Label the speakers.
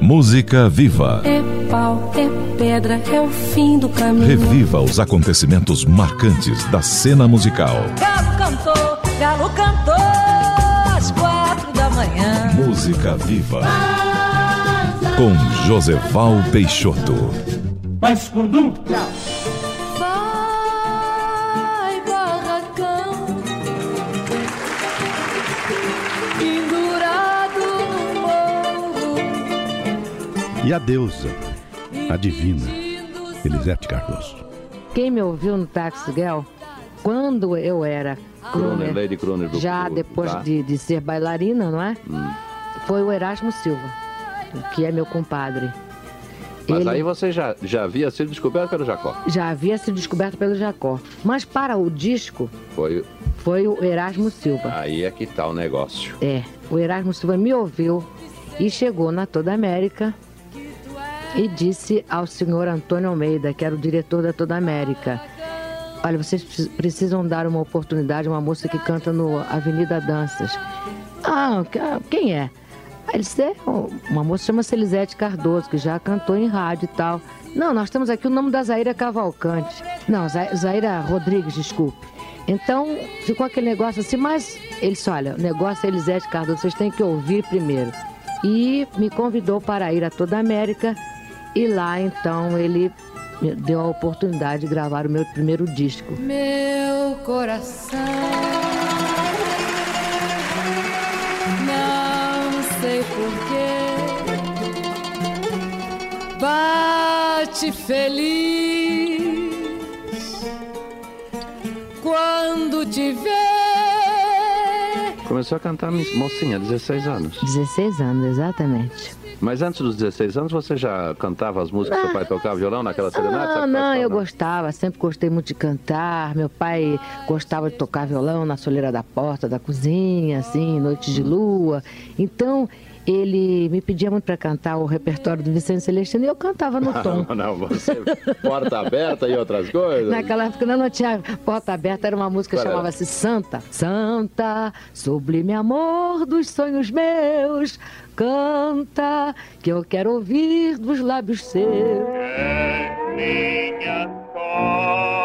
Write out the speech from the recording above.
Speaker 1: Música Viva.
Speaker 2: É pau, é pedra, é o fim do caminho.
Speaker 1: Reviva os acontecimentos marcantes da cena musical.
Speaker 2: Galo cantou, galo cantou às quatro da manhã.
Speaker 1: Música Viva. Com Joseval Peixoto.
Speaker 3: Mas quando
Speaker 4: E a deusa, a divina, Elisete Cardoso.
Speaker 5: Quem me ouviu no Táxi Girl, quando eu era
Speaker 6: Croner,
Speaker 5: crooner,
Speaker 6: Lady Croner do
Speaker 5: já depois
Speaker 6: tá?
Speaker 5: de, de ser bailarina, não é? Foi o Erasmo Silva, que é meu compadre.
Speaker 6: Mas
Speaker 5: Ele
Speaker 6: aí você já, já havia sido descoberto pelo Jacó.
Speaker 5: já havia sido descoberto pelo Jacó. Mas para o disco,
Speaker 6: Foi
Speaker 5: foi o Erasmo Silva.
Speaker 6: aí é que tá o negócio.
Speaker 5: É, o Erasmo Silva me ouviu e chegou na Toda América e disse ao senhor Antônio Almeida, que era o diretor da Toda América, olha, vocês precis- precisam dar uma oportunidade a uma moça que canta no Avenida Danças. Ah, ah, quem é? Ele disse, é uma moça chama-se Elisete Cardoso, que já cantou em rádio e tal. Não, nós temos aqui o nome da Zaira Cavalcante. Não, Za- Zaira Rodrigues, desculpe. Então, ficou aquele negócio assim, mas ele disse, olha, o negócio é Elisete Cardoso, vocês têm que ouvir primeiro. E me convidou para ir a toda a América e lá, então, ele me deu a oportunidade de gravar o meu primeiro disco.
Speaker 2: Meu coração não sei porquê bate feliz quando te vê.
Speaker 6: Começou a cantar mocinha, 16 anos.
Speaker 5: 16 anos, exatamente.
Speaker 6: Mas antes dos 16 anos você já cantava as músicas que seu pai tocava violão naquela serenata?
Speaker 5: Ah,
Speaker 6: Sabe
Speaker 5: não,
Speaker 6: quais
Speaker 5: eu gostava, sempre gostei muito de cantar. Meu pai gostava de tocar violão na soleira da porta da cozinha, assim, noite de lua. Então, ele me pedia muito para cantar o repertório do Vicente Celestino e eu cantava no tom.
Speaker 6: Não, não, você porta aberta e outras coisas.
Speaker 5: Naquela época não, não tinha porta aberta, era uma música que chamava-se Santa. Santa, sublime amor dos sonhos meus, canta, que eu quero ouvir dos lábios seus.
Speaker 3: só, minha serás